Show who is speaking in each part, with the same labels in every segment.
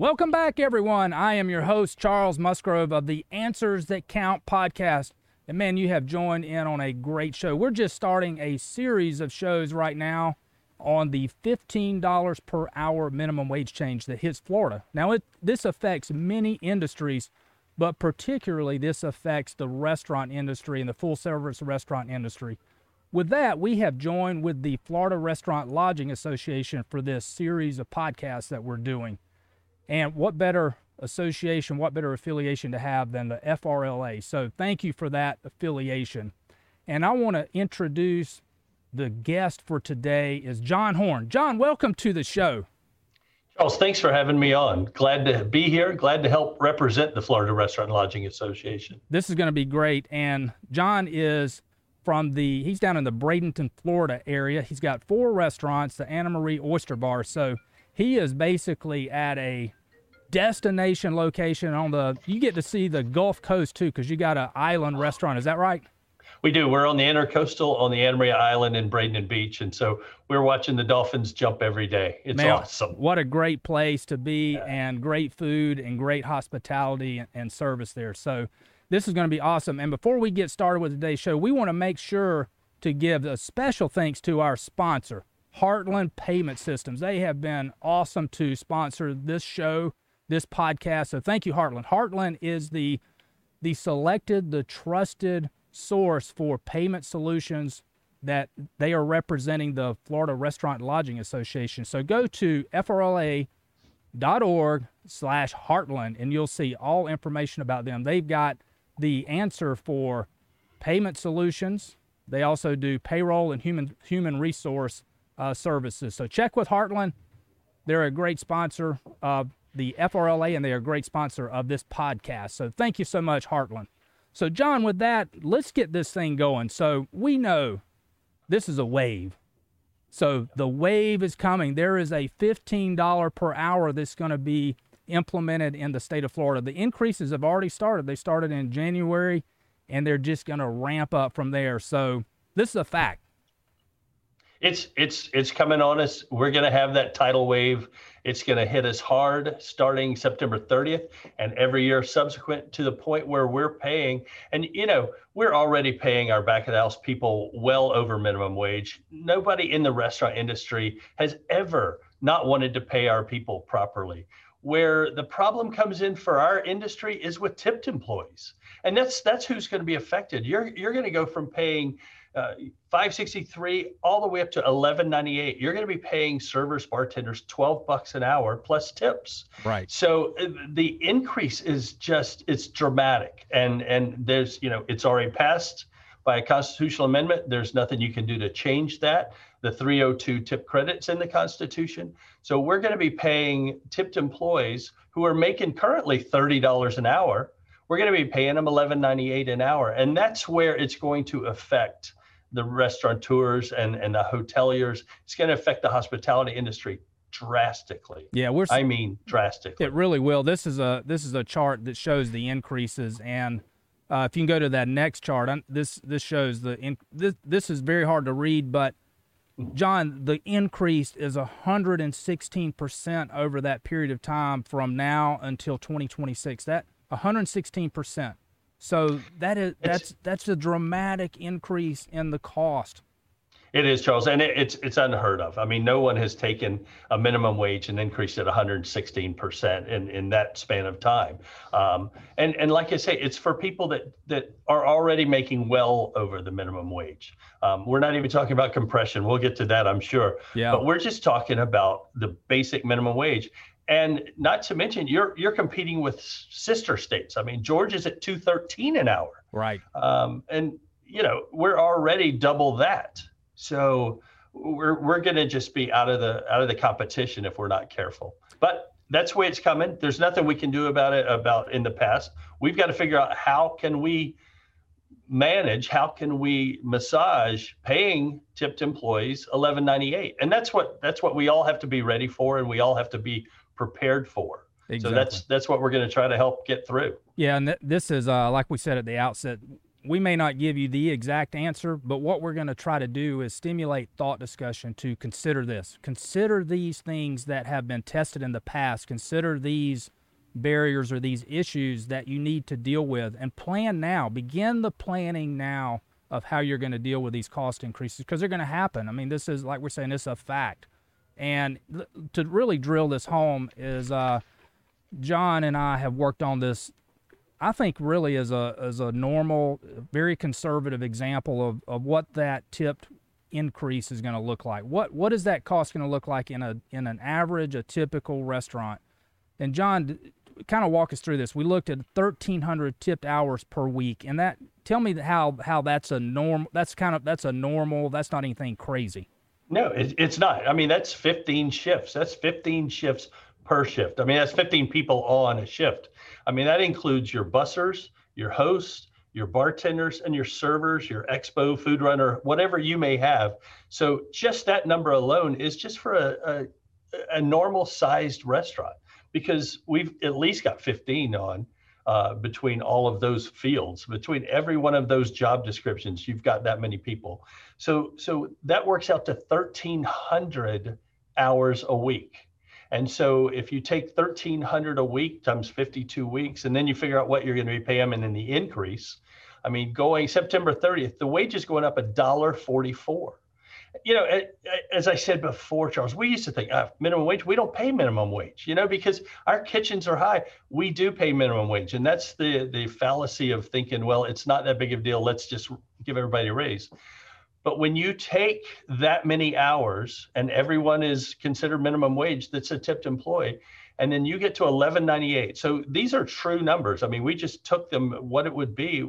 Speaker 1: Welcome back, everyone. I am your host, Charles Musgrove of the Answers That Count podcast. And man, you have joined in on a great show. We're just starting a series of shows right now on the $15 per hour minimum wage change that hits Florida. Now, it, this affects many industries, but particularly this affects the restaurant industry and the full service restaurant industry. With that, we have joined with the Florida Restaurant Lodging Association for this series of podcasts that we're doing. And what better association, what better affiliation to have than the FRLA? So thank you for that affiliation. And I want to introduce the guest for today is John Horn. John, welcome to the show.
Speaker 2: Charles, thanks for having me on. Glad to be here. Glad to help represent the Florida Restaurant and Lodging Association.
Speaker 1: This is going to be great. And John is from the, he's down in the Bradenton, Florida area. He's got four restaurants, the Anna Maria Oyster Bar. So he is basically at a destination location on the you get to see the Gulf Coast too because you got an island restaurant. Is that right?
Speaker 2: We do. We're on the intercoastal on the Anna Maria Island in Bradenton Beach, and so we're watching the dolphins jump every day. It's Man, awesome.
Speaker 1: What a great place to be, yeah. and great food and great hospitality and service there. So this is going to be awesome. And before we get started with today's show, we want to make sure to give a special thanks to our sponsor, Heartland Payment Systems. They have been awesome to sponsor this show this podcast. So thank you, Heartland. Heartland is the the selected, the trusted source for payment solutions that they are representing the Florida Restaurant Lodging Association. So go to frla.org slash Heartland and you'll see all information about them. They've got the answer for payment solutions. They also do payroll and human human resource uh, services. So check with Heartland. They're a great sponsor of the FRLA, and they are a great sponsor of this podcast. So thank you so much, Heartland. So, John, with that, let's get this thing going. So, we know this is a wave. So, the wave is coming. There is a $15 per hour that's going to be implemented in the state of Florida. The increases have already started. They started in January, and they're just going to ramp up from there. So, this is a fact
Speaker 2: it's it's it's coming on us. We're going to have that tidal wave. It's going to hit us hard starting September 30th and every year subsequent to the point where we're paying. And you know, we're already paying our back of the house people well over minimum wage. Nobody in the restaurant industry has ever not wanted to pay our people properly. Where the problem comes in for our industry is with tipped employees, and that's that's who's going to be affected. You're you're going to go from paying uh, 563 all the way up to 1198 you're going to be paying servers bartenders 12 bucks an hour plus tips.
Speaker 1: Right.
Speaker 2: So uh, the increase is just it's dramatic. And and there's you know it's already passed by a constitutional amendment. There's nothing you can do to change that. The 302 tip credits in the constitution. So we're going to be paying tipped employees who are making currently $30 an hour we're going to be paying them 11.98 an hour. And that's where it's going to affect the restaurateurs and, and the hoteliers. It's going to affect the hospitality industry drastically.
Speaker 1: Yeah, we're
Speaker 2: I mean drastically.
Speaker 1: It really will. This is a this is a chart that shows the increases and uh, if you can go to that next chart, this this shows the in, this this is very hard to read, but John, the increase is 116 percent over that period of time from now until 2026. That 116 percent. So that is that's that's a dramatic increase in the cost.
Speaker 2: It is, Charles, and it, it's it's unheard of. I mean, no one has taken a minimum wage and increased it 116 percent in in that span of time. Um, and and like I say, it's for people that that are already making well over the minimum wage. Um, we're not even talking about compression. We'll get to that, I'm sure.
Speaker 1: Yeah.
Speaker 2: But we're just talking about the basic minimum wage and not to mention you're you're competing with sister states. I mean, Georgia's at 213 an hour.
Speaker 1: Right.
Speaker 2: Um, and you know, we're already double that. So we're we're going to just be out of the out of the competition if we're not careful. But that's the way it's coming. There's nothing we can do about it about in the past. We've got to figure out how can we manage how can we massage paying tipped employees 1198 and that's what that's what we all have to be ready for and we all have to be prepared for. Exactly. So that's that's what we're going to try to help get through.
Speaker 1: Yeah, and th- this is uh, like we said at the outset. we may not give you the exact answer, but what we're going to try to do is stimulate thought discussion to consider this. Consider these things that have been tested in the past. Consider these barriers or these issues that you need to deal with and plan now. Begin the planning now of how you're going to deal with these cost increases because they're going to happen. I mean, this is like we're saying, this is a fact. And to really drill this home is uh, John and I have worked on this. I think really as a as a normal, very conservative example of, of what that tipped increase is going to look like. What what is that cost going to look like in a in an average, a typical restaurant? And John, kind of walk us through this. We looked at 1,300 tipped hours per week, and that tell me how how that's a norm. That's kind of that's a normal. That's not anything crazy.
Speaker 2: No, it, it's not. I mean, that's 15 shifts. That's 15 shifts per shift. I mean, that's 15 people all on a shift. I mean, that includes your bussers, your hosts, your bartenders, and your servers, your expo food runner, whatever you may have. So just that number alone is just for a, a, a normal sized restaurant because we've at least got 15 on uh, between all of those fields, between every one of those job descriptions, you've got that many people. So, so that works out to 1,300 hours a week. And so if you take 1,300 a week times 52 weeks, and then you figure out what you're going to be them and then the increase, I mean, going September 30th, the wage is going up a dollar 44 you know, as I said before, Charles, we used to think ah, minimum wage. We don't pay minimum wage, you know, because our kitchens are high. We do pay minimum wage, and that's the the fallacy of thinking, well, it's not that big of a deal. Let's just give everybody a raise. But when you take that many hours and everyone is considered minimum wage, that's a tipped employee, and then you get to 1198. So these are true numbers. I mean, we just took them what it would be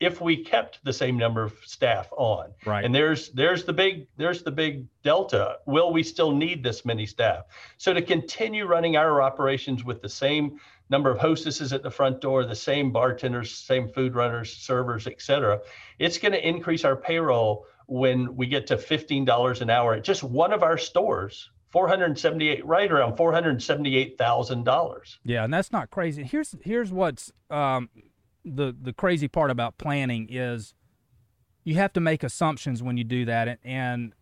Speaker 2: if we kept the same number of staff on.
Speaker 1: Right.
Speaker 2: And there's there's the big there's the big delta. Will we still need this many staff? So to continue running our operations with the same number of hostesses at the front door, the same bartenders, same food runners, servers, et cetera, it's going to increase our payroll when we get to $15 an hour at just one of our stores 478 right around $478,000.
Speaker 1: Yeah, and that's not crazy. Here's here's what's um, the the crazy part about planning is you have to make assumptions when you do that. And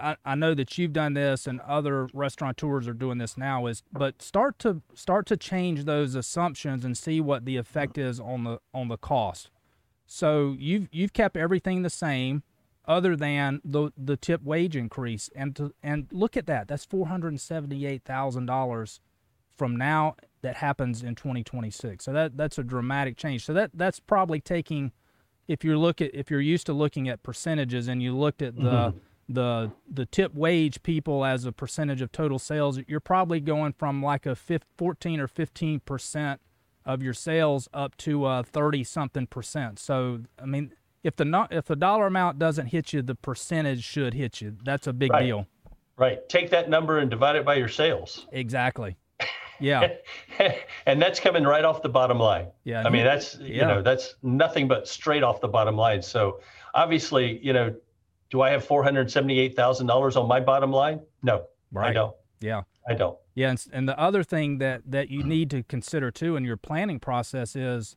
Speaker 1: I, I know that you've done this and other restaurateurs are doing this now is but start to start to change those assumptions and see what the effect is on the on the cost. So you've you've kept everything the same other than the the tip wage increase. And to and look at that. That's $478,000 from now that happens in 2026. So that that's a dramatic change. So that that's probably taking if you look at if you're used to looking at percentages and you looked at the mm-hmm. the the tip wage people as a percentage of total sales, you're probably going from like a 14 or 15 percent of your sales up to a 30 something percent. So I mean, if the not if the dollar amount doesn't hit you, the percentage should hit you. That's a big
Speaker 2: right.
Speaker 1: deal.
Speaker 2: Right. Take that number and divide it by your sales.
Speaker 1: Exactly. Yeah.
Speaker 2: and that's coming right off the bottom line.
Speaker 1: Yeah.
Speaker 2: I mean, that's, you know, that's nothing but straight off the bottom line. So obviously, you know, do I have $478,000 on my bottom line? No, right. I don't.
Speaker 1: Yeah.
Speaker 2: I don't.
Speaker 1: Yeah. And, and the other thing that, that you need to consider too in your planning process is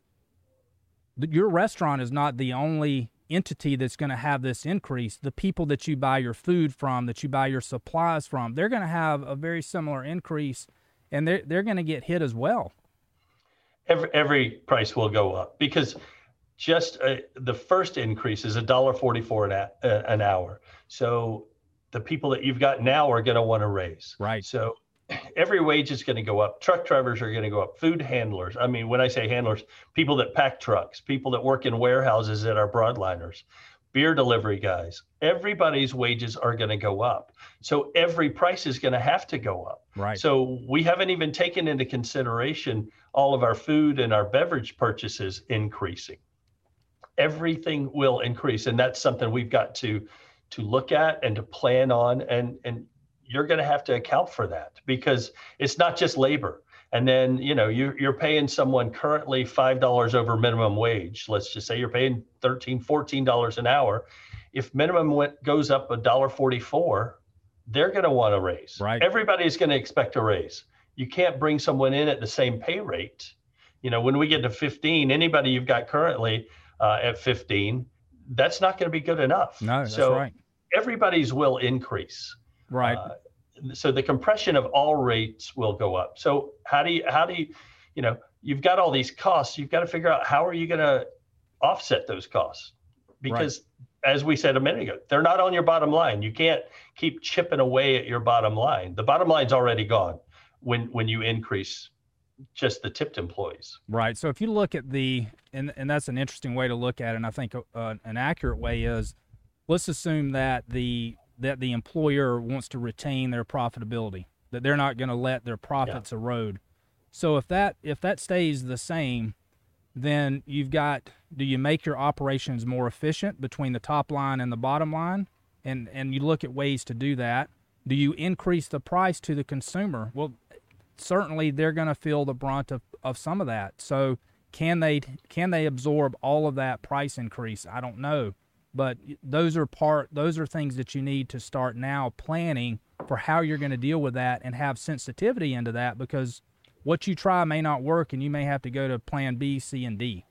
Speaker 1: that your restaurant is not the only entity that's going to have this increase. The people that you buy your food from, that you buy your supplies from, they're going to have a very similar increase and they're they're going to get hit as well.
Speaker 2: Every every price will go up because just uh, the first increase is a dollar forty four an, uh, an hour. So the people that you've got now are going to want to raise.
Speaker 1: Right.
Speaker 2: So every wage is going to go up. Truck drivers are going to go up. Food handlers. I mean, when I say handlers, people that pack trucks, people that work in warehouses that are broadliners, beer delivery guys, everybody's wages are going to go up. So every price is going to have to go up.
Speaker 1: Right.
Speaker 2: So we haven't even taken into consideration all of our food and our beverage purchases increasing. Everything will increase, and that's something we've got to to look at and to plan on, and and you're going to have to account for that because it's not just labor and then you know you're, you're paying someone currently five dollars over minimum wage let's just say you're paying 13 14 dollars an hour if minimum went, goes up a dollar 44 they're going to want a raise
Speaker 1: right
Speaker 2: everybody's going to expect a raise you can't bring someone in at the same pay rate you know when we get to 15 anybody you've got currently uh, at 15, that's not going to be good enough.
Speaker 1: No, that's
Speaker 2: so
Speaker 1: right.
Speaker 2: everybody's will increase.
Speaker 1: Right.
Speaker 2: Uh, so the compression of all rates will go up. So how do you how do you you know you've got all these costs. You've got to figure out how are you going to offset those costs because right. as we said a minute ago, they're not on your bottom line. You can't keep chipping away at your bottom line. The bottom line's already gone when when you increase just the tipped employees.
Speaker 1: Right. So if you look at the and and that's an interesting way to look at it. And I think uh, an accurate way is let's assume that the that the employer wants to retain their profitability, that they're not going to let their profits yeah. erode. So if that if that stays the same, then you've got do you make your operations more efficient between the top line and the bottom line? And and you look at ways to do that. Do you increase the price to the consumer? Well, certainly they're going to feel the brunt of, of some of that. So can they can they absorb all of that price increase? I don't know but those are part those are things that you need to start now planning for how you're going to deal with that and have sensitivity into that because what you try may not work and you may have to go to plan B, C, and D.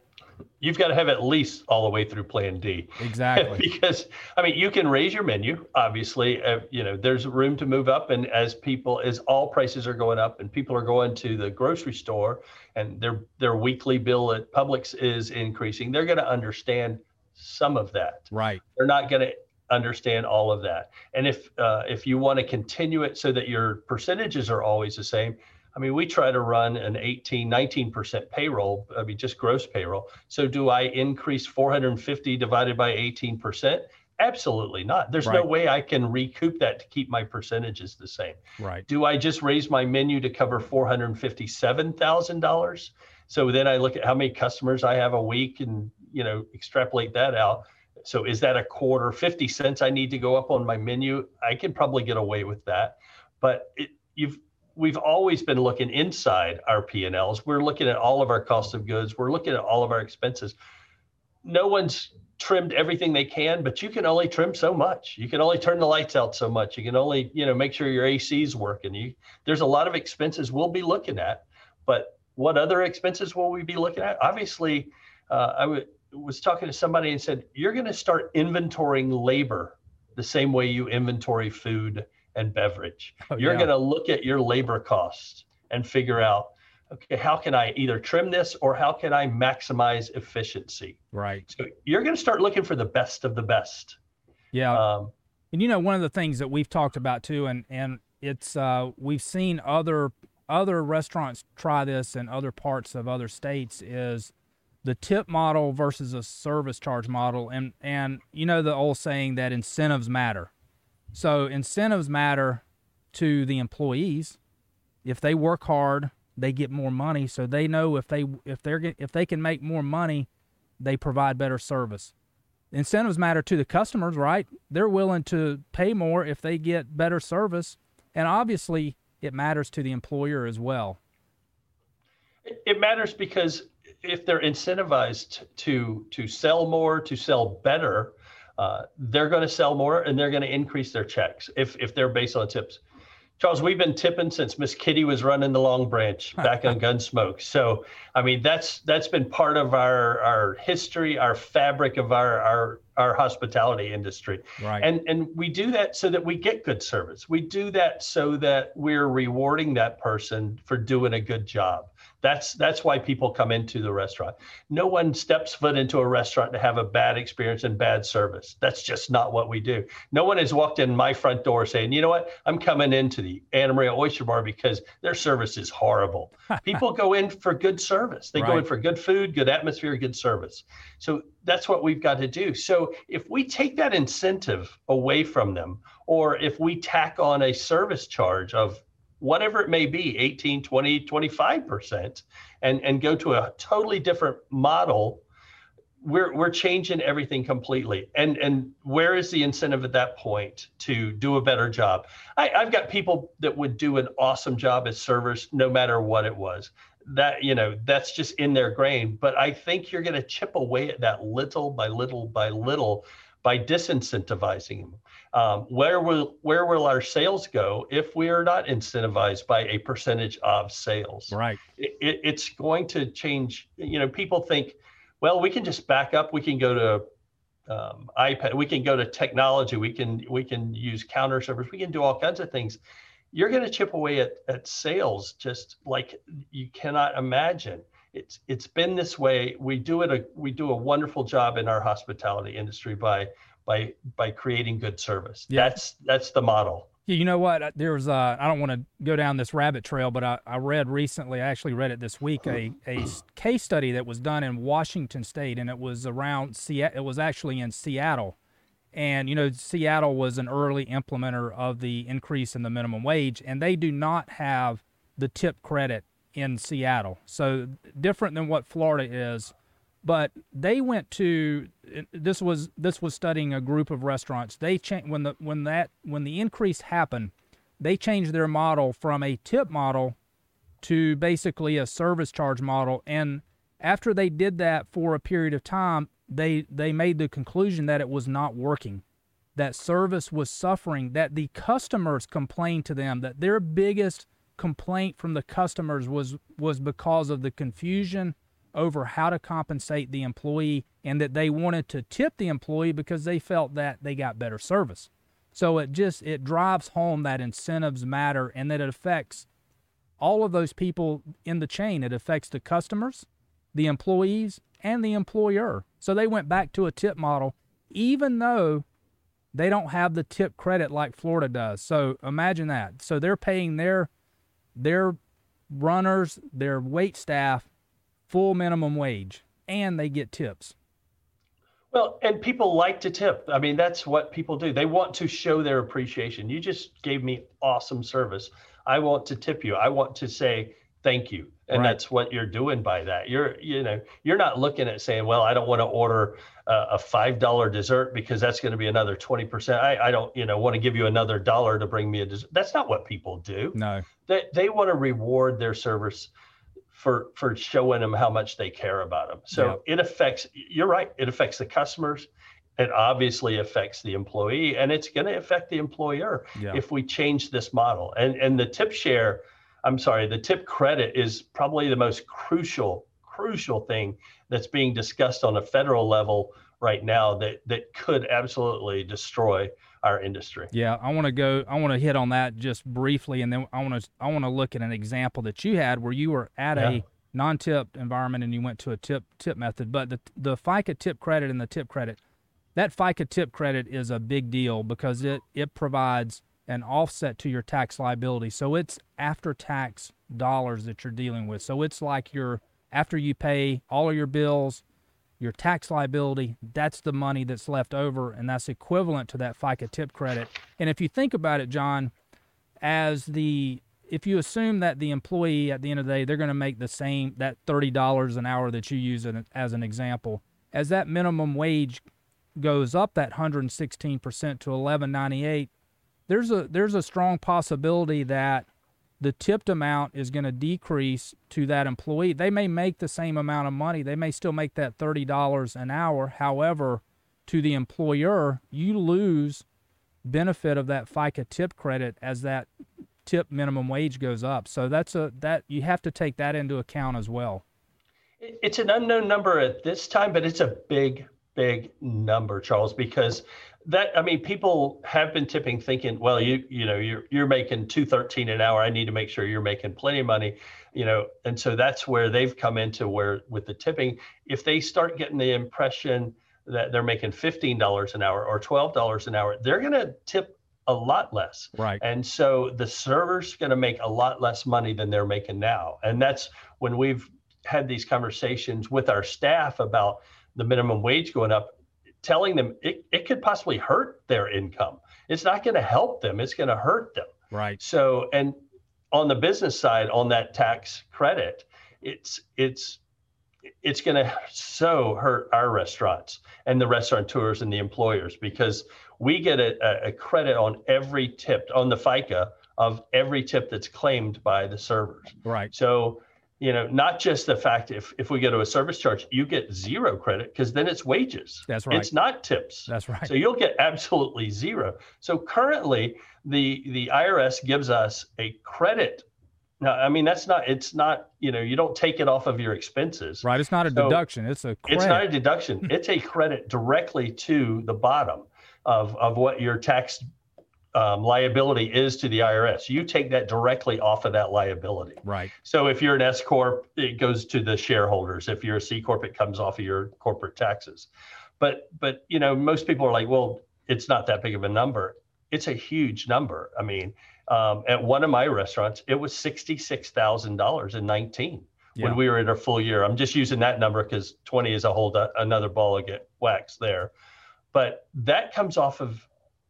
Speaker 2: You've got to have at least all the way through plan D.
Speaker 1: Exactly.
Speaker 2: because I mean, you can raise your menu, obviously, uh, you know, there's room to move up and as people as all prices are going up and people are going to the grocery store and their their weekly bill at Publix is increasing, they're going to understand some of that.
Speaker 1: Right.
Speaker 2: They're not going to understand all of that. And if uh, if you want to continue it so that your percentages are always the same, I mean, we try to run an 18, 19% payroll, I mean, just gross payroll. So do I increase 450 divided by 18%? Absolutely not. There's right. no way I can recoup that to keep my percentages the same.
Speaker 1: Right.
Speaker 2: Do I just raise my menu to cover $457,000? So then I look at how many customers I have a week and you know extrapolate that out. So is that a quarter 50 cents i need to go up on my menu? I can probably get away with that. But it, you've we've always been looking inside our p&l's we're looking at all of our cost of goods. We're looking at all of our expenses. No one's trimmed everything they can but you can only trim so much. You can only turn the lights out so much. You can only you know make sure your ac's working. You there's a lot of expenses we'll be looking at but what other expenses will we be looking at? Obviously uh, i would was talking to somebody and said, You're going to start inventorying labor the same way you inventory food and beverage. Oh, You're yeah. going to look at your labor costs and figure out, okay, how can I either trim this or how can I maximize efficiency?
Speaker 1: Right.
Speaker 2: So you're going to start looking for the best of the best.
Speaker 1: Yeah. Um, and you know, one of the things that we've talked about too, and and it's uh, we've seen other other restaurants try this in other parts of other states is the tip model versus a service charge model. And and you know the old saying that incentives matter. So incentives matter to the employees. If they work hard they get more money. So they know if they if they're if they can make more money they provide better service. Incentives matter to the customers right? They're willing to pay more if they get better service. And obviously it matters to the employer as well.
Speaker 2: It matters because if they're incentivized to to sell more, to sell better, uh, they're going to sell more and they're going to increase their checks if if they're based on tips. Charles, we've been tipping since Miss Kitty was running the Long Branch back on Gunsmoke. So, I mean, that's that's been part of our our history, our fabric of our our our hospitality industry.
Speaker 1: Right.
Speaker 2: And and we do that so that we get good service. We do that so that we're rewarding that person for doing a good job. That's that's why people come into the restaurant. No one steps foot into a restaurant to have a bad experience and bad service. That's just not what we do. No one has walked in my front door saying, "You know what? I'm coming into the Anna Maria Oyster Bar because their service is horrible." people go in for good service. They right. go in for good food, good atmosphere, good service. So that's what we've got to do. So if we take that incentive away from them or if we tack on a service charge of whatever it may be 18 20 25% and and go to a totally different model we're we're changing everything completely. And and where is the incentive at that point to do a better job? I, i've got people that would do an awesome job as servers no matter what it was. That you know that's just in their grain but i think you're going to chip away at that little by little by little by disincentivizing them um, where will where will our sales go if we are not incentivized by a percentage of sales?
Speaker 1: Right.
Speaker 2: It, it, it's going to change. You know, people think, well, we can just back up. We can go to um, iPad. We can go to technology. We can we can use counter servers. We can do all kinds of things. You're going to chip away at, at sales just like you cannot imagine. It's it's been this way. We do it a we do a wonderful job in our hospitality industry by by by creating good service. Yeah. That's that's the model.
Speaker 1: Yeah, You know what? There was uh, I don't want to go down this rabbit trail, but I, I read recently. I actually read it this week. A, a case study that was done in Washington State, and it was around Seattle. It was actually in Seattle, and you know Seattle was an early implementer of the increase in the minimum wage, and they do not have the tip credit in Seattle. So different than what Florida is but they went to uh, this was this was studying a group of restaurants. They changed when the when that when the increase happened, they changed their model from a tip model to basically a service charge model. And after they did that for a period of time, they they made the conclusion that it was not working, that service was suffering, that the customers complained to them that their biggest complaint from the customers was was because of the confusion over how to compensate the employee and that they wanted to tip the employee because they felt that they got better service. So it just it drives home that incentives matter and that it affects all of those people in the chain. It affects the customers, the employees, and the employer. So they went back to a tip model even though they don't have the tip credit like Florida does. So imagine that. So they're paying their their runners, their wait staff full minimum wage and they get tips.
Speaker 2: Well, and people like to tip. I mean, that's what people do. They want to show their appreciation. You just gave me awesome service. I want to tip you. I want to say thank you. And right. that's what you're doing by that. You're, you know, you're not looking at saying, well, I don't want to order a, a $5 dessert because that's going to be another 20%. I, I don't, you know, want to give you another dollar to bring me a dessert. That's not what people do.
Speaker 1: No.
Speaker 2: They, they want to reward their service for for showing them how much they care about them. So yeah. it affects. You're right. It affects the customers. It obviously affects the employee, and it's going to affect the employer yeah. if we change this model. And and the tip share, I'm sorry, the tip credit is probably the most crucial crucial thing that's being discussed on a federal level right now that that could absolutely destroy our industry.
Speaker 1: Yeah, I want to go. I want to hit on that just briefly, and then I want to I want to look at an example that you had where you were at yeah. a non-tip environment and you went to a tip tip method. But the the FICA tip credit and the tip credit, that FICA tip credit is a big deal because it it provides an offset to your tax liability. So it's after tax dollars that you're dealing with. So it's like you're after you pay all of your bills your tax liability, that's the money that's left over, and that's equivalent to that FICA tip credit. And if you think about it, John, as the if you assume that the employee at the end of the day they're going to make the same that thirty dollars an hour that you use as an example, as that minimum wage goes up that 116 percent to 1198, there's a there's a strong possibility that the tipped amount is going to decrease to that employee. They may make the same amount of money. They may still make that $30 an hour. However, to the employer, you lose benefit of that FICA tip credit as that tip minimum wage goes up. So that's a that you have to take that into account as well.
Speaker 2: It's an unknown number at this time, but it's a big big number, Charles, because that I mean, people have been tipping, thinking, well, you you know, you're you're making two thirteen an hour. I need to make sure you're making plenty of money, you know, and so that's where they've come into where with the tipping. If they start getting the impression that they're making fifteen dollars an hour or twelve dollars an hour, they're going to tip a lot less.
Speaker 1: Right.
Speaker 2: And so the server's going to make a lot less money than they're making now, and that's when we've had these conversations with our staff about the minimum wage going up telling them it, it could possibly hurt their income. It's not going to help them, it's going to hurt them.
Speaker 1: Right.
Speaker 2: So, and on the business side, on that tax credit, it's, it's, it's going to so hurt our restaurants and the restaurateurs and the employers because we get a, a credit on every tip on the FICA of every tip that's claimed by the servers.
Speaker 1: Right.
Speaker 2: So you know, not just the fact if if we go to a service charge, you get zero credit because then it's wages.
Speaker 1: That's right.
Speaker 2: It's not tips.
Speaker 1: That's right.
Speaker 2: So you'll get absolutely zero. So currently, the the IRS gives us a credit Now, I mean that's not. It's not. You know, you don't take it off of your expenses.
Speaker 1: Right. It's not a
Speaker 2: So,
Speaker 1: deduction. It's a credit.
Speaker 2: It's not a deduction. it's a credit directly to the bottom of of what your tax um, liability is to the IRS. You take that directly off of that liability.
Speaker 1: right.
Speaker 2: So if you're an S corp, it goes to the shareholders. If you're a C corp, it comes off of your corporate taxes. But but you know, most people are like, well, it's not that big of a number. It's a huge number. I mean, um, at one of my restaurants, it was sixty-six thousand dollars in nineteen
Speaker 1: Yeah.
Speaker 2: when we were in our full year. I'm just using that number because twenty is a whole another ball of get wax there. But that comes off of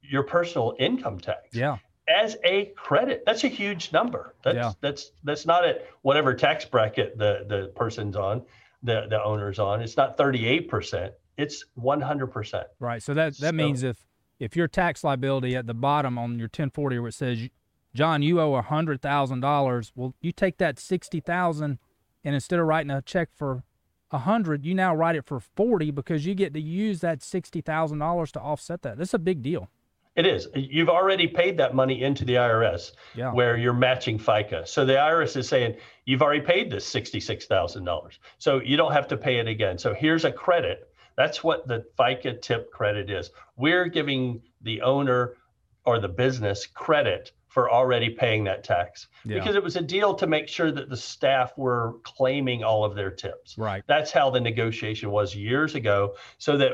Speaker 2: your personal income tax
Speaker 1: yeah.
Speaker 2: as a credit. That's a huge number. That's
Speaker 1: Yeah.
Speaker 2: that's that's not at whatever tax bracket the the person's on, the the owner's on. It's not 38%. It's 100%.
Speaker 1: Right. So that that
Speaker 2: So-
Speaker 1: means if if your tax liability at the bottom on your 1040 where it says, John, you owe a hundred thousand dollars. Well, you take that sixty thousand, and instead of writing a check for a hundred, you now write it for forty because you get to use that sixty thousand dollars to offset that. That's a big deal.
Speaker 2: It is. You've already paid that money into the IRS
Speaker 1: Yeah.
Speaker 2: where you're matching FICA. So the IRS is saying, you've already paid this $66,000. So you don't have to pay it again. So here's a credit. That's what the FICA tip credit is. We're giving the owner or the business credit for already paying that tax
Speaker 1: Yeah.
Speaker 2: because it was a deal to make sure that the staff were claiming all of their tips.
Speaker 1: Right.
Speaker 2: That's how the negotiation was years ago, so that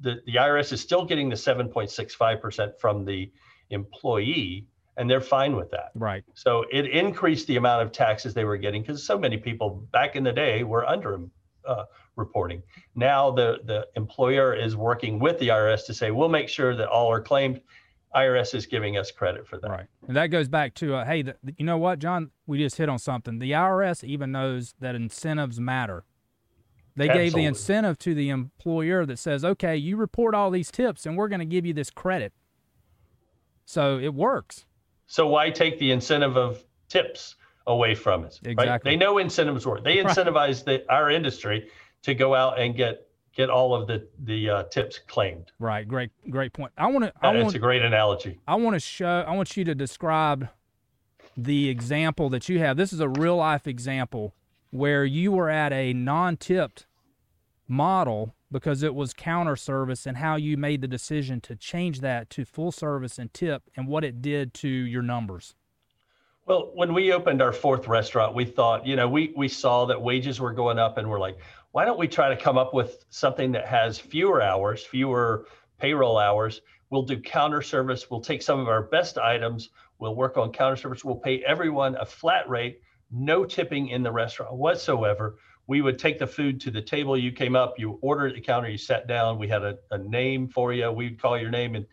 Speaker 2: the the, IRS is still getting the 7.65% from the employee, and they're fine with that.
Speaker 1: Right.
Speaker 2: So it increased the amount of taxes they were getting because so many people back in the day were under uh, reporting. Now the the employer is working with the IRS to say we'll make sure that all are claimed. IRS is giving us credit for that.
Speaker 1: Right. And that goes back to, uh, hey, the, you know what, John? We just hit on something. The IRS even knows that incentives matter. They gave the incentive to the employer that says, okay, you report all these tips and we're going to give you this credit. So it works.
Speaker 2: So why take the incentive of tips away from us? Right?
Speaker 1: Exactly.
Speaker 2: They know incentives work. They incentivize the, our industry to go out and get get all of the the uh, tips claimed.
Speaker 1: Right. Great, great point. I want to, I
Speaker 2: That's
Speaker 1: want,
Speaker 2: a great analogy.
Speaker 1: I want to show, I want you to describe the example that you have. This is a real life example where you were at a non tipped model because it was counter service and how you made the decision to change that to full service and tip and what it did to your numbers.
Speaker 2: Well, when we opened our fourth restaurant, we thought, you know, we we saw that wages were going up, and we're like, why don't we try to come up with something that has fewer hours, fewer payroll hours? We'll do counter service. We'll take some of our best items. We'll work on counter service. We'll pay everyone a flat rate, no tipping in the restaurant whatsoever. We would take the food to the table. You came up, you ordered at the counter, you sat down. We had a, a name for you. We'd call your name, and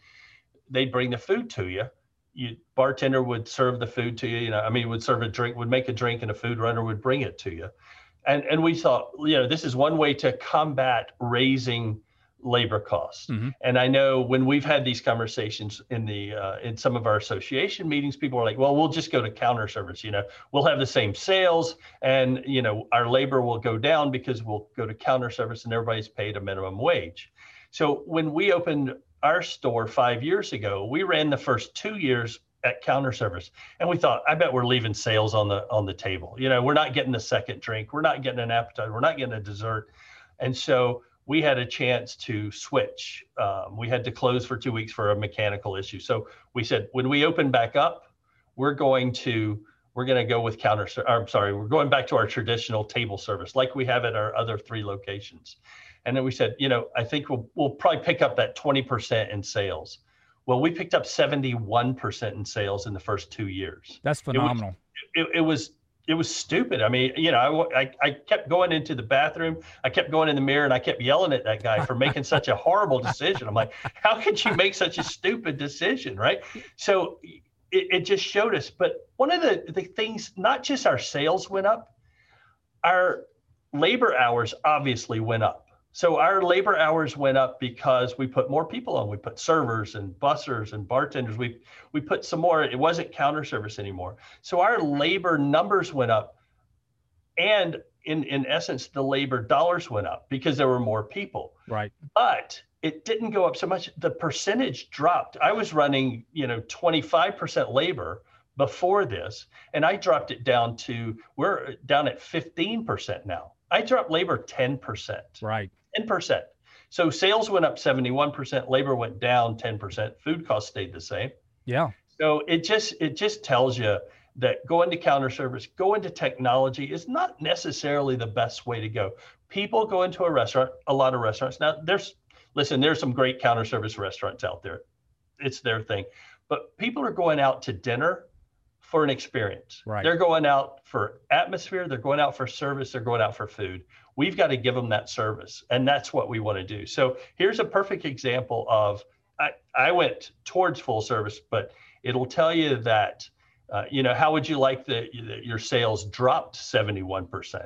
Speaker 2: they'd bring the food to you you bartender would serve the food to you you know i mean would serve a drink would make a drink and a food runner would bring it to you and and we thought you know this is one way to combat raising labor costs.
Speaker 1: Mhm.
Speaker 2: and i know when we've had these conversations in the uh, in some of our association meetings people are like well we'll just go to counter service you know? We'll have the same sales and you know our labor will go down because we'll go to counter service and everybody's paid a minimum wage. So when we opened our store five years ago, we ran the first two years at counter service, and we thought, I bet we're leaving sales on the on the table. You know, we're not getting the second drink, we're not getting an appetizer, we're not getting a dessert, and so we had a chance to switch. Um, we had to close for two weeks for a mechanical issue. So we said, when we open back up, we're going to we're going to go with counter. I'm sorry, we're going back to our traditional table service like we have at our other three locations. And then we said, you know, I think we'll we'll probably pick up that 20% in sales. Well, we picked up 71% in sales in the first two years.
Speaker 1: That's phenomenal.
Speaker 2: It, it was it was stupid. I mean, you know, I, I, I kept going into the bathroom. I kept going in the mirror and I kept yelling at that guy for making such a horrible decision. I'm like, how could you make such a stupid decision? Right. So it, it just showed us. But one of the, the things, not just our sales went up, our labor hours obviously went up. So our labor hours went up because we put more people on. We put servers and bussers and bartenders. We we put some more. It wasn't counter service anymore. So our labor numbers went up, and in in essence, the labor dollars went up because there were more people.
Speaker 1: Right.
Speaker 2: But it didn't go up so much. The percentage dropped. I was running, you know, 25% labor before this, and I dropped it down to we're down at 15% now. I dropped labor 10%.
Speaker 1: Right.
Speaker 2: 10%. So sales went up 71%, labor went down 10%, food costs stayed the same.
Speaker 1: Yeah.
Speaker 2: So it just it just tells you that going to counter service, going to technology is not necessarily the best way to go. People go into a restaurant, a lot of restaurants. Now there's listen, there's some great counter service restaurants out there. It's their thing. But people are going out to dinner for an experience.
Speaker 1: Right.
Speaker 2: They're going out for atmosphere, they're going out for service, they're going out for food. We've got to give them that service. And that's what we want to do. So here's a perfect example of I, I went towards full service, but it'll tell you that, uh, you know, how would you like the, your sales dropped 71%?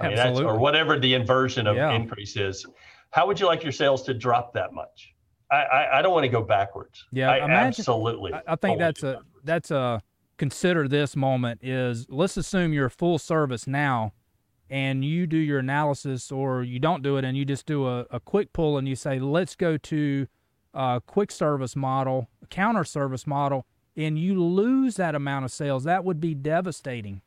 Speaker 2: I mean, that's, or whatever the inversion of yeah. increase is. How would you like your sales to drop that much? I, I, I don't want to go backwards.
Speaker 1: Yeah,
Speaker 2: I imagine, absolutely.
Speaker 1: I, I think that's a that's a consider this moment is let's assume you're full service now and you do your analysis or you don't do it and you just do a, a quick pull and you say let's go to a quick service model a counter service model and you lose that amount of sales that would be devastating.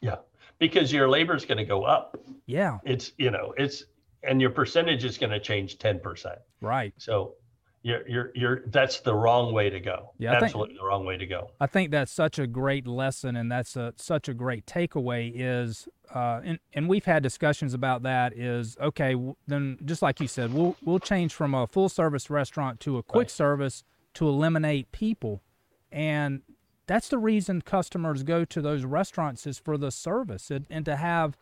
Speaker 2: Yeah because your labor is going to go up.
Speaker 1: Yeah.
Speaker 2: It's you know it's and your percentage is going to change 10%
Speaker 1: right.
Speaker 2: So you're you're you're that's the wrong way to go. Yeah, absolutely think, the wrong way to go.
Speaker 1: I think that's such a great lesson, and that's a, such a great takeaway. Is uh, and and we've had discussions about that. Is okay, then just like you said, we'll we'll change from a full service restaurant to a quick right. service to eliminate people, and that's the reason customers go to those restaurants is for the service and, and to have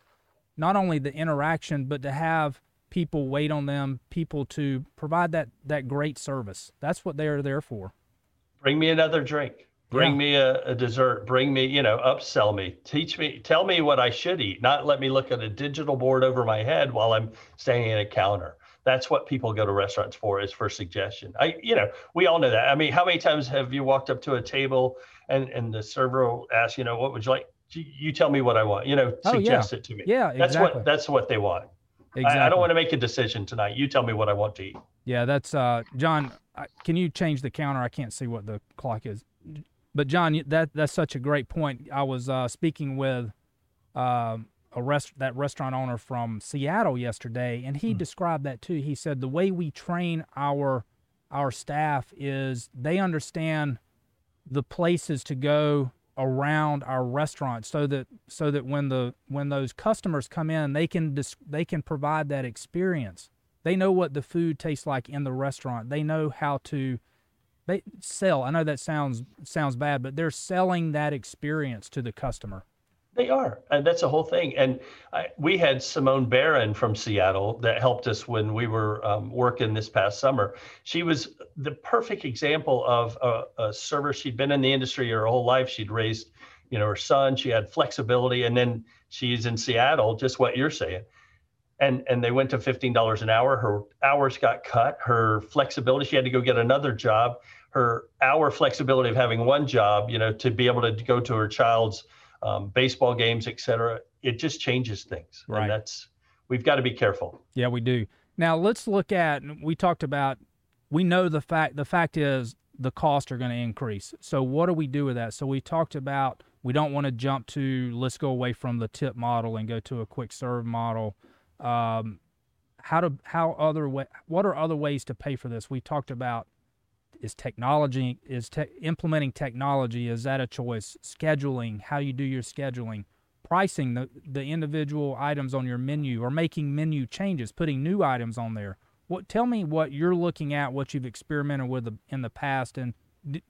Speaker 1: not only the interaction but to have people wait on them, people to provide that that great service. That's what they're there for.
Speaker 2: Bring me another drink. Bring yeah. me a, a, dessert. Bring me, you know, upsell me. Teach me, tell me what I should eat, not let me look at a digital board over my head while I'm standing at a counter. That's what people go to restaurants for is for suggestion. I, you know, we all know that. I mean, how many times have you walked up to a table and, and the server will ask, you know, what would you like? You tell me what I want, you know, suggest
Speaker 1: oh, yeah.
Speaker 2: it to me.
Speaker 1: Yeah,
Speaker 2: That's what, that's what they want. Exactly. I, I, don't want to make a decision tonight. You tell me what I want to eat.
Speaker 1: Yeah, that's uh, John. Can you change the counter? I can't see what the clock is. But John, that that's such a great point. I was uh, speaking with uh, a rest that restaurant owner from Seattle yesterday, and he hmm. described that too. He said the way we train our our staff is they understand the places to go around our restaurant so that so that when the when those customers come in they can dis, they can provide that experience. They know what the food tastes like in the restaurant. They know how to they sell. I know that sounds sounds bad but they're selling that experience to the customer
Speaker 2: they are, and that's the whole thing. And I, we had Simone Barron from Seattle that helped us when we were um, working this past summer. She was the perfect example of a, a, server. She'd been in the industry her whole life. She'd raised, you know, her son. She had flexibility, and then she's in Seattle, just what you're saying. And and they went to fifteen dollars an hour. Her hours got cut. Her flexibility. She had to go get another job. Her hour flexibility of having one job, you know, to be able to go to her child's um, baseball games, et cetera. It just changes things.
Speaker 1: Right.
Speaker 2: And that's, we've got to be careful.
Speaker 1: Yeah, we do. Now let's look at, we talked about, we know the fact, the fact is the costs are going to increase. So what do we do with that? So we talked about, we don't want to jump to, let's go away from the tip model and go to a quick serve model. Um, how to, how other way, what are other ways to pay for this? We talked about is technology is te- implementing technology is that a choice? Scheduling how you do your scheduling pricing the, the individual items on your menu or making menu changes putting new items on there. What tell me what you're looking at what you've experimented with in the past and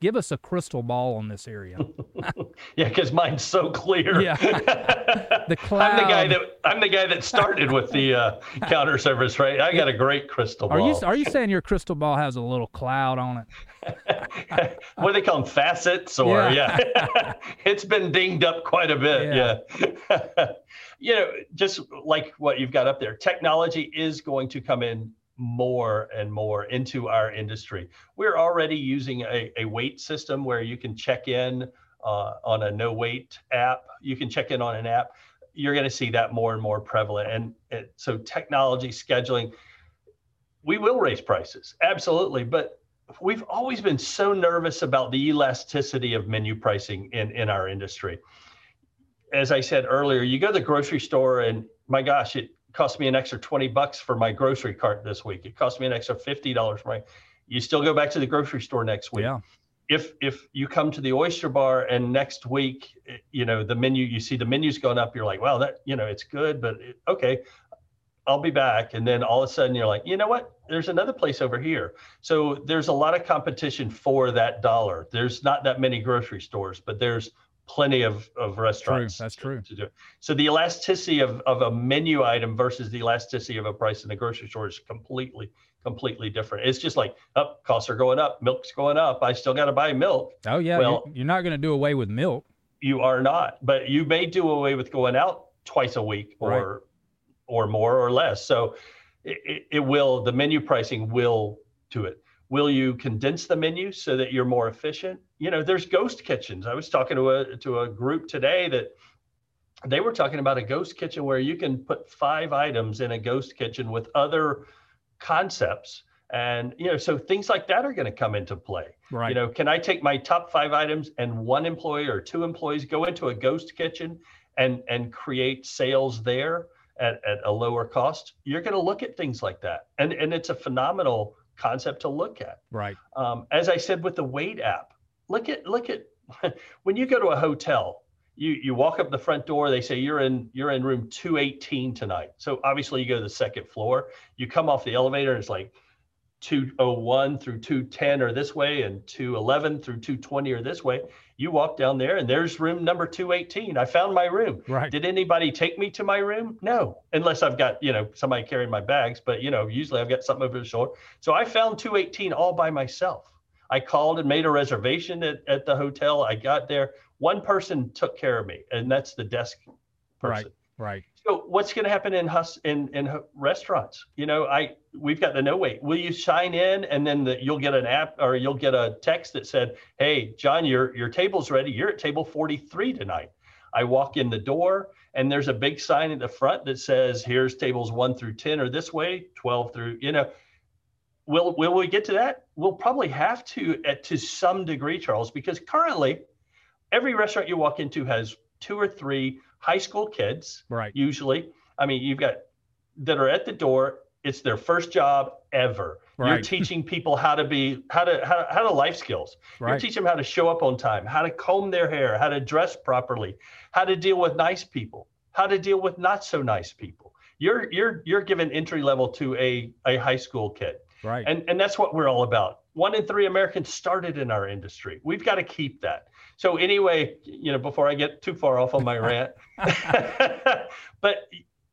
Speaker 1: give us a crystal ball on this area.
Speaker 2: yeah, because mine's so clear.
Speaker 1: Yeah, the cloud.
Speaker 2: I'm the guy that I'm the guy that started with the uh, counter service, right? I got a great crystal ball.
Speaker 1: Are you are you saying your crystal ball has a little cloud on
Speaker 2: it? what do they call them? Facets, or yeah, yeah. it's been dinged up quite a bit. Yeah. yeah. you know, just like what you've got up there, technology is going to come in more and more into our industry. We're already using a, a wait system where you can check in uh, on a no wait app. You can check in on an app. You're going to see that more and more prevalent. And, so, technology, scheduling, we will raise prices, absolutely. But we've always been so nervous about the elasticity of menu pricing in, in our industry. As I said earlier, you go to the grocery store and my gosh, it cost me an extra 20 bucks for my grocery cart this week. It cost me an extra $50 for my, you still go back to the grocery store next week.
Speaker 1: Yeah.
Speaker 2: If, if you come to the oyster bar and next week, you know, the menu, you see the menus going up, you're like, wow, that, you know, it's good, but it, okay, I'll be back. And then all of a sudden you're like, you know what? There's another place over here. So there's a lot of competition for that dollar. There's not that many grocery stores, but there's plenty of, of restaurants.
Speaker 1: True. That's true.
Speaker 2: To do. it. So the elasticity of, of a menu item versus the elasticity of a price in the grocery store is completely, completely different. It's just like, up oh, costs are going up, milk's going up. I still got to buy milk.
Speaker 1: Oh yeah. Well, you're, not going to do away with milk.
Speaker 2: You are not, but you may do away with going out twice a week or right or more or less. So it, it will, the menu pricing will to it. Will you condense the menu so that you're more efficient? You know, there's ghost kitchens. I was talking to a to a group today that they were talking about a ghost kitchen where you can put five items in a ghost kitchen with other concepts and you know so things like that are going to come into play
Speaker 1: right
Speaker 2: you know can i take my top five items and one employee or two employees go into a ghost kitchen and and create sales there at, at a lower cost, you're going to look at things like that. And, and it's a phenomenal concept to look at.
Speaker 1: Right.
Speaker 2: Um, as I said with the Wait app, look at look at when you go to a hotel, you you walk up the front door, they say you're in you're in room 218 tonight. So obviously you go to the second floor, you come off the elevator and it's like 201 through 210 or this way and 211 through 220 or this way. You walk down there and there's room number 218 i found my room.
Speaker 1: Right.
Speaker 2: Did anybody take me to my room? No unless i've got you know somebody carrying my bags but you know usually i've got something over the shoulder so i found 218 all by myself. I called and made a reservation at, at the hotel. I got there. One person took care of me and that's the desk person.
Speaker 1: right right
Speaker 2: so what's going to happen in hus in in restaurants? You know, I we've got the no wait. Will you sign in and then the, you'll get an app or you'll get a text that said, "Hey, John, your your table's ready. You're at table 43 tonight." I walk in the door and there's a big sign at the front that says, "Here's tables 1 through 10 or this way, 12 through, you know, will will we get to that? We'll probably have to at to some degree, Charles, because currently every restaurant you walk into has two or three high school kids,
Speaker 1: right?
Speaker 2: Usually, I mean, you've got that are at the door. It's their first job ever. Right. You're teaching people how to be how to how, how to life skills. Right. You're teaching them how to show up on time, how to comb their hair, how to dress properly, how to deal with nice people, how to deal with not so nice people. You're you're you're giving entry level to a a high school kid.
Speaker 1: Right.
Speaker 2: And and that's what we're all about. One in three Americans started in our industry. We've got to keep that. So anyway, you know, before I get too far off on my rant, but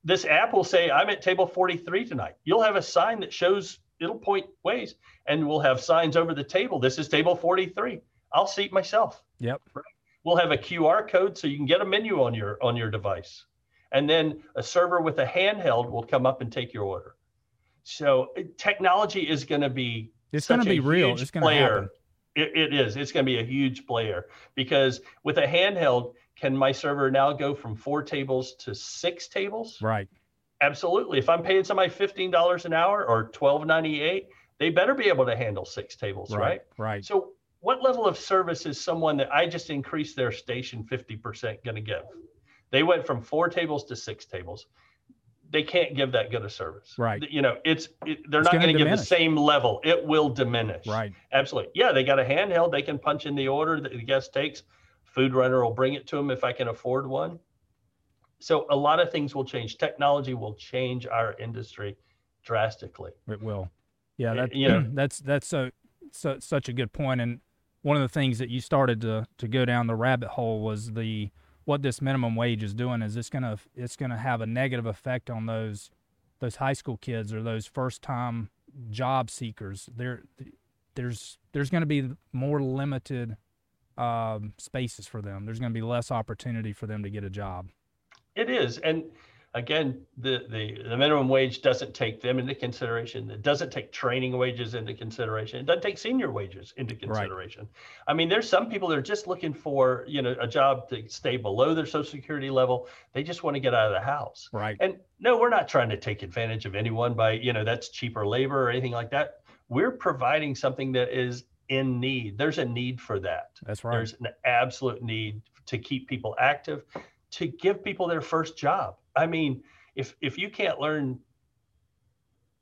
Speaker 2: this app will say, I'm at table 43 tonight. You'll have a sign that shows it'll point ways and we'll have signs over the table. This is table 43. I'll seat myself.
Speaker 1: Yep.
Speaker 2: We'll have a QR code so you can get a menu on your on your device. And then a server with a handheld will come up and take your order. So technology is going to be
Speaker 1: it's going to be real. It's going to happen
Speaker 2: it, it is. It's going to be a huge player because with a handheld, can my server now go from four tables to six tables?
Speaker 1: Right.
Speaker 2: Absolutely. If I'm paying somebody fifteen dollars an hour or twelve ninety eight, they better be able to handle six tables, right?
Speaker 1: Right. right.
Speaker 2: So, what level of service is someone that I just increased their station fifty percent going to give? They went from four tables to six tables they can't give that good a service.
Speaker 1: Right.
Speaker 2: You know, it's it, they're it's not going to give the same level. It will diminish.
Speaker 1: Right.
Speaker 2: Absolutely. Yeah, they got a handheld. They can punch in the order that the guest takes. Food runner will bring it to them if I can afford one. So a lot of things will change. Technology will change our industry drastically.
Speaker 1: It will. Yeah, that, you know, that's that's so, so such a good point. And one of the things that you started to to go down the rabbit hole was the what this minimum wage is doing is it's gonna it's gonna have a negative effect on those those high school kids or those first time job seekers. There there's there's going to be more limited um, spaces for them. There's going to be less opportunity for them to get a job.
Speaker 2: It is, and again, the, the, the minimum wage doesn't take them into consideration. It doesn't take training wages into consideration. It doesn't take senior wages into consideration. Right. I mean, there's some people that are just looking for, you know, a job to stay below their social security level. They just want to get out of the house.
Speaker 1: Right.
Speaker 2: And no, we're not trying to take advantage of anyone by, you know, that's cheaper labor or anything like that. we're providing something that is in need. There's a need for that.
Speaker 1: That's right.
Speaker 2: There's an absolute need to keep people active, to give people their first job. I mean, if if you can't learn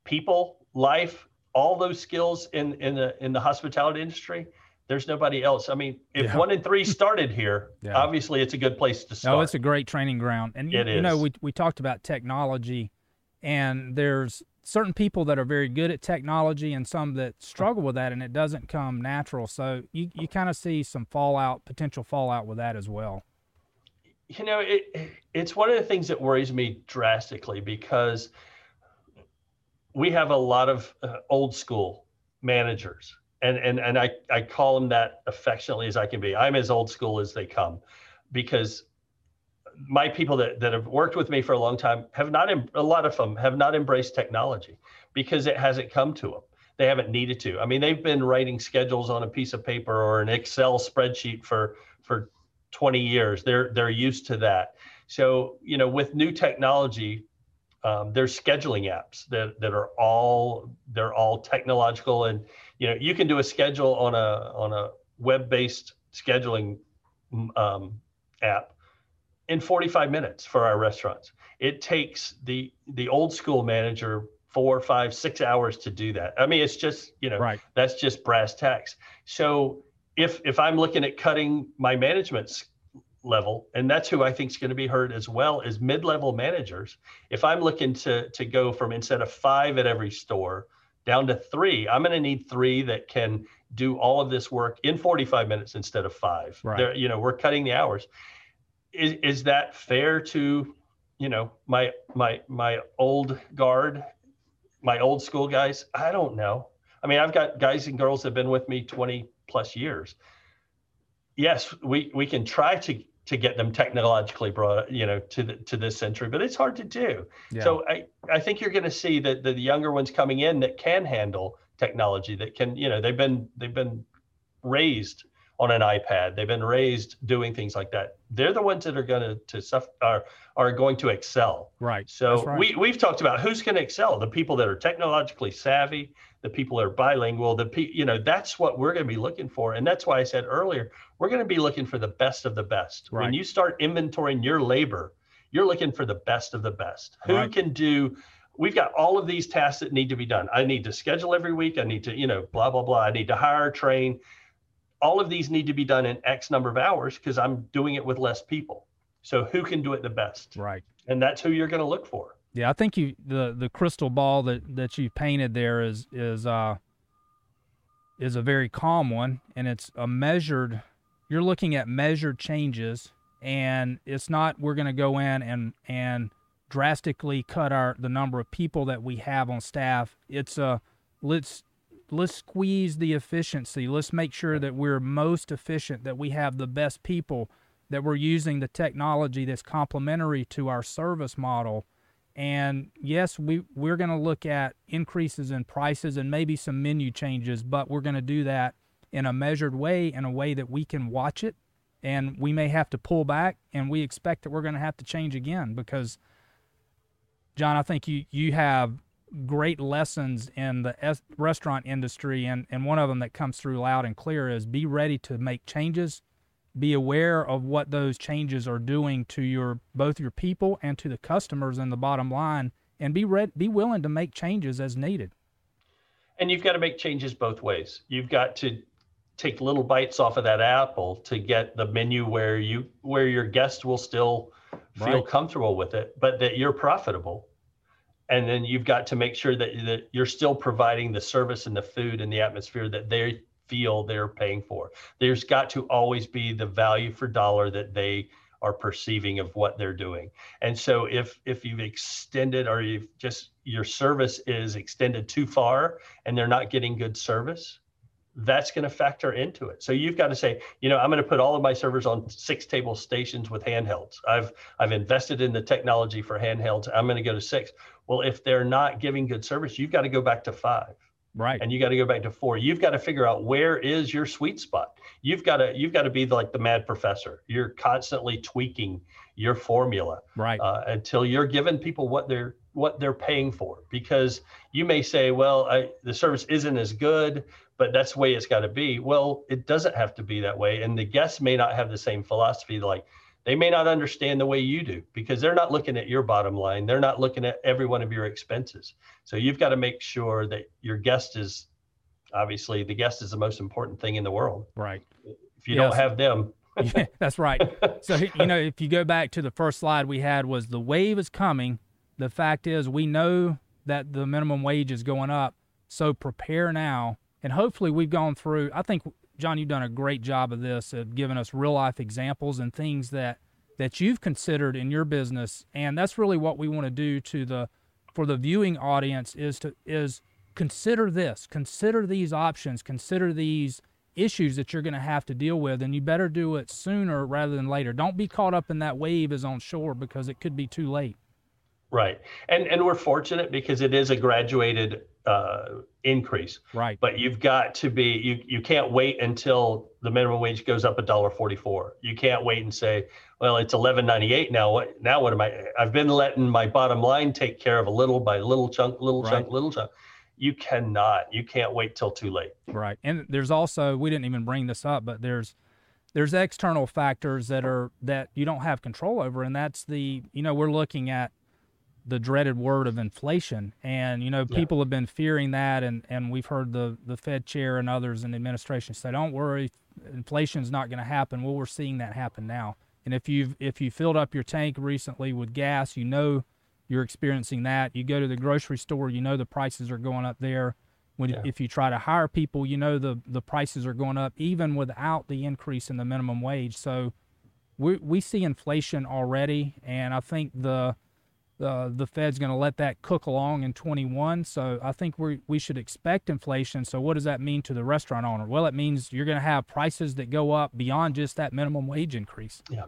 Speaker 2: people, life, all those skills in in the in the hospitality industry, there's nobody else. I mean, if
Speaker 1: Yeah.
Speaker 2: one in three started here,
Speaker 1: Yeah.
Speaker 2: obviously it's a good place to oh, start.
Speaker 1: No, it's a great training ground. And you, you know, we we talked about technology and there's certain people that are very good at technology and some that struggle with that and it doesn't come natural. So you, you kind of see some fallout, potential fallout with that as well.
Speaker 2: You know it it's one of the things that worries me drastically because we have a lot of uh, old school managers and and and I I call them that affectionately as I can be. I'm as old school as they come because my people that, that have worked with me for a long time have not a lot of them have not embraced technology because it hasn't come to them they haven't needed to i mean they've been writing schedules on a piece of paper or an excel spreadsheet for for 20 years they're they're used to that so you know with new technology um, there's scheduling apps that, that are all they're all technological and you know you can do a schedule on a on a web-based scheduling um, app in 45 minutes for our restaurants. It takes the the old school manager four, five, six hours to do that. I mean, it's just you know
Speaker 1: Right.
Speaker 2: that's just brass tacks. So if if I'm looking at cutting my management's level, and that's who I think is going to be hurt as well as mid-level managers. If I'm looking to to go from instead of five at every store down to three, I'm going to need three that can do all of this work in 45 minutes instead of five.
Speaker 1: Right.
Speaker 2: They're- you know, we're cutting the hours. Is is that fair to, you know, my my my old guard, my old school guys? I don't know. I mean, I've got guys and girls that have been with me 20 plus years. Yes, we we can try to to get them technologically brought, you know, to the to this century, but it's hard to do.
Speaker 1: Yeah.
Speaker 2: So I, I think you're going to see that the younger ones coming in that can handle technology, that can, you know, they've been they've been raised on an iPad, they've been raised doing things like that. They're the ones that are going to to suffer, are are going to excel.
Speaker 1: right.
Speaker 2: So
Speaker 1: right.
Speaker 2: we we've talked about who's going to excel: the people that are technologically savvy, the people that are bilingual, the pe- you know that's what we're going to be looking for, and that's why I said earlier we're going to be looking for the best of the best.
Speaker 1: Right.
Speaker 2: When you start inventorying your labor, you're looking for the best of the best. Who
Speaker 1: Right.
Speaker 2: can do? We've got all of these tasks that need to be done. I need to schedule every week. I need to you know blah blah blah. I need to hire, train. All of these need to be done in X number of hours because I'm doing it with less people. So who can do it the best?
Speaker 1: Right.
Speaker 2: and that's who you're going to look for.
Speaker 1: Yeah, I think you the the crystal ball that that you painted there is is uh is a very calm one and it's a measured you're looking at measured changes and it's not we're going to go in and and drastically cut our the number of people that we have on staff. It's a let's let's squeeze the efficiency. Let's make sure that we're most efficient, that we have the best people, that we're using the technology that's complementary to our service model. And yes, we we're going to look at increases in prices and maybe some menu changes, but we're going to do that in a measured way, in a way that we can watch it, and we may have to pull back, and we expect that we're going to have to change again because, John, I think you you have great lessons in the es- restaurant industry, and and one of them that comes through loud and clear is be ready to make changes be aware of what those changes are doing to your both your people and to the customers and the bottom line and be ready be willing to make changes as needed
Speaker 2: And you've got to make changes both ways. You've got to take little bites off of that apple to get the menu where you where your guest will still feel
Speaker 1: Right.
Speaker 2: comfortable with it, but that you're profitable. And then you've got to make sure that, that you're still providing the service and the food and the atmosphere that they feel they're paying for. There's got to always be the value for dollar that they are perceiving of what they're doing. And so if if you've extended or you've just your service is extended too far and they're not getting good service, that's going to factor into it. So you've got to say, you know, I'm going to put all of my servers on six table stations with handhelds. I've I've invested in the technology for handhelds. I'm going to go to six. Well, if they're not giving good service, you've got to go back to five
Speaker 1: right
Speaker 2: and you got to go back to four. You've got to figure out where is your sweet spot. You've got to you've got to be like the mad professor. You're constantly tweaking your formula
Speaker 1: right
Speaker 2: uh, until you're giving people what they're what they're paying for because you may say well I, the service isn't as good but that's the way it's got to be well it doesn't have to be that way and the guests may not have the same philosophy like they may not understand the way you do because they're not looking at your bottom line. They're not looking at every one of your expenses. So you've got to make sure that your guest is obviously the guest is the most important thing in the world.
Speaker 1: Right.
Speaker 2: If you yes. don't have them.
Speaker 1: Yeah, that's right. So you know if you go back to the first slide we had was the wave is coming. The fact is we know that the minimum wage is going up. So prepare now. And hopefully we've gone through i think john you've done a great job of this of giving us real life examples and things that that you've considered in your business. And that's really what we want to do to the for the viewing audience is to is consider this consider these options consider these issues that you're going to have to deal with and you better do it sooner rather than later. Don't be caught up in that wave as on shore because it could be too late.
Speaker 2: Right. And and we're fortunate because it is a graduated uh, increase.
Speaker 1: Right.
Speaker 2: But you've got to be you you can't wait until the minimum wage goes up a dollar forty four. You can't wait and say, well, it's eleven ninety eight now. What now? What am I? I've been letting my bottom line take care of a little by little chunk, little right. chunk, little chunk. You cannot. You can't wait till too late.
Speaker 1: Right. And there's also we didn't even bring this up, but there's there's external factors that are that you don't have control over, and that's the you know we're looking at the dreaded word of inflation. And, you know, people yeah. have been fearing that. And, and we've heard the, the Fed chair and others in the administration say, don't worry, inflation's not going to happen. Well, we're seeing that happen now. And if you've, if you filled up your tank recently with gas, you know you're experiencing that. You go to the grocery store, you know the prices are going up there. When, yeah. If you try to hire people, you know the, the prices are going up even without the increase in the minimum wage. So we, we see inflation already. And I think the, uh, the Fed's going to let that cook along in 21. So I think we we should expect inflation. So what does that mean to the restaurant owner? Well, it means you're going to have prices that go up beyond just that minimum wage increase.
Speaker 2: Yeah.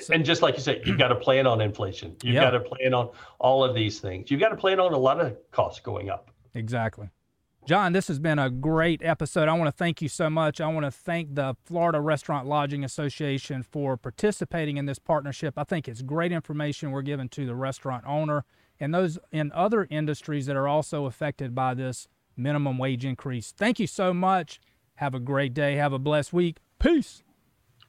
Speaker 2: So, and just like you said, you've got to plan on inflation. You've got to plan on all of these things. You've got to plan on a lot of costs going up.
Speaker 1: Exactly. John, this has been a great episode. I want to thank you so much. I want to thank the Florida Restaurant Lodging Association for participating in this partnership. I think it's great information we're giving to the restaurant owner and those in other industries that are also affected by this minimum wage increase. Thank you so much. Have a great day. Have a blessed week. Peace.